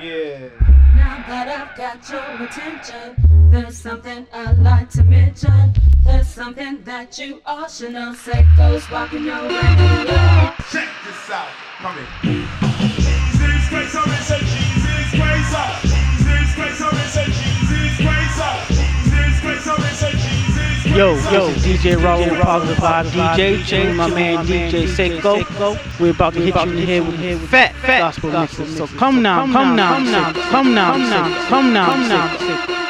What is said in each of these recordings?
Yeah. Now that I've got your attention, there's something I'd like to mention. There's something that you all should know. Seko's walking your radio. Check this out. Come in. Jesus Christ, I'm in, say Jesus Christ, uh. Jesus Christ, I'm in, say Jesus Yo, yo, DJ Raul, Positive Vibe DJ, chilling my man DJ Seko. We're about to hit you in the head with fat, fat gospel mixes. So come now, come now, come now, come now, come now, come now,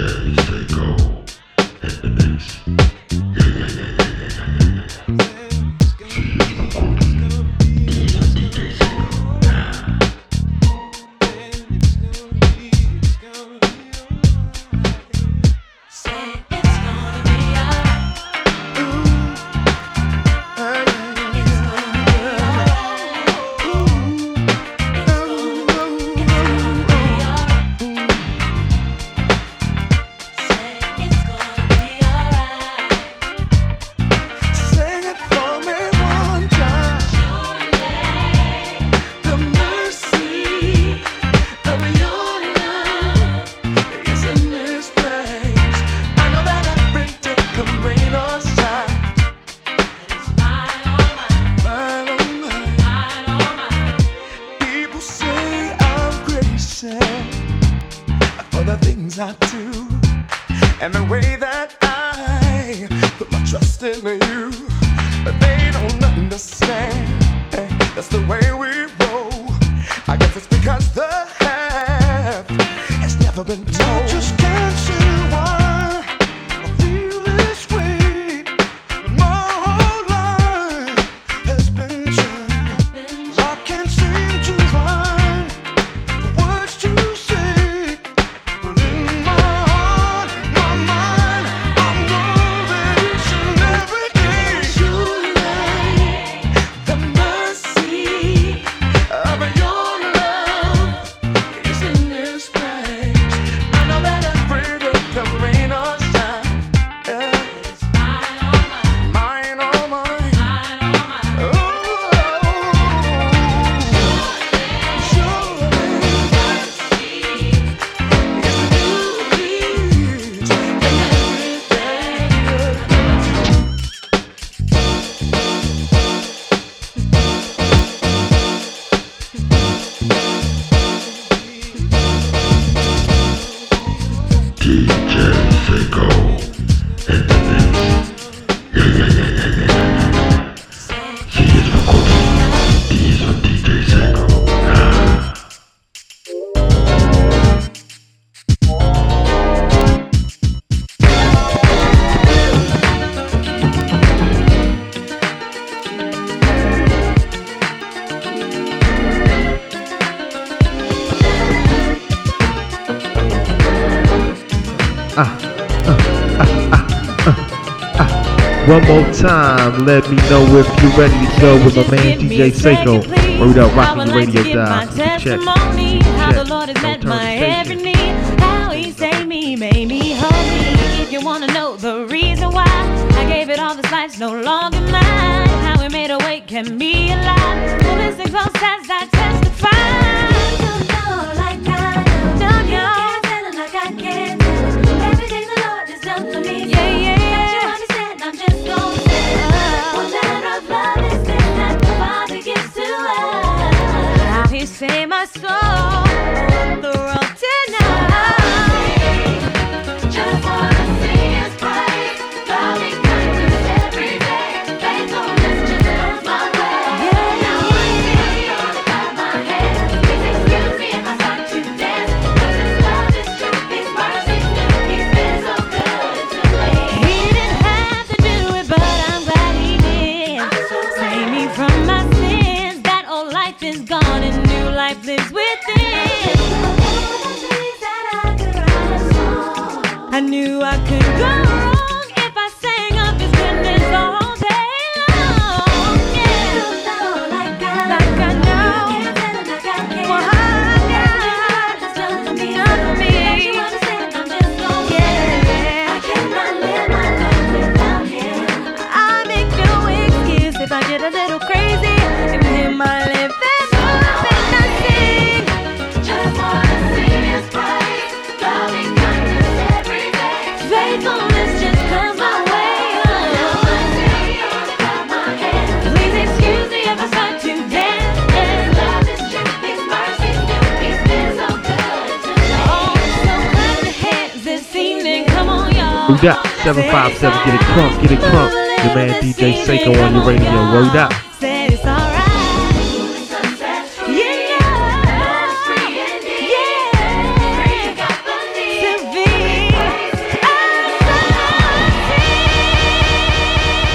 Jerry Baker. And the way that I put my trust in you. But they don't understand. That's the way we roll. I guess it's because the half has never been told. One more time, let me know if you're ready to go with my man DJ Seko. Word up, rocking the radio dial. Check. Check. How the Lord has met my every need. How he saved me, made me holy. If you wanna know the reason why I gave it all, this life's no longer mine. How he made a way, kept me alive. Well, this exalts as I my soul. Word up, 757, get it crunk, get it crunk. Your man DJ Seko on your radio. Word up. Said it's alright. Yeah, yeah.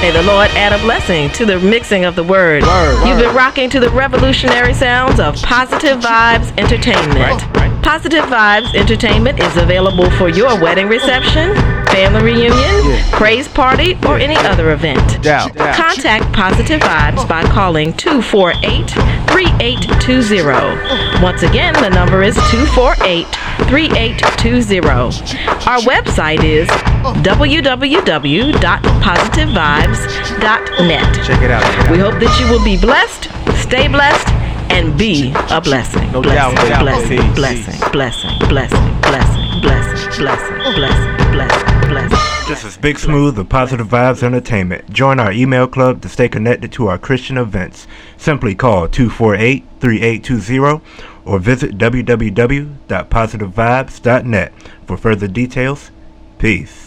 May the Lord add a blessing to the mixing of the word. You've been rocking to the revolutionary sounds of Positive Vibes Entertainment. Positive Vibes Entertainment is available for your wedding reception, family reunion, praise party, or any other event. Doubt. Contact Positive Vibes by calling 248 3820. Once again, the number is 248 3820. Our website is www.positivevibes.net. Check it out. We hope that you will be blessed, stay blessed, and be a blessing. No doubt, blessing, doubt. blessing, Peace, blessing, blessing, blessing, blessing, blessing, blessing, blessing, blessing, blessing. This is Big Smooth of Positive Vibes Entertainment. Join our email club to stay connected to our Christian events. Simply call 248 3820 or visit www.positivevibes.net for further details Peace.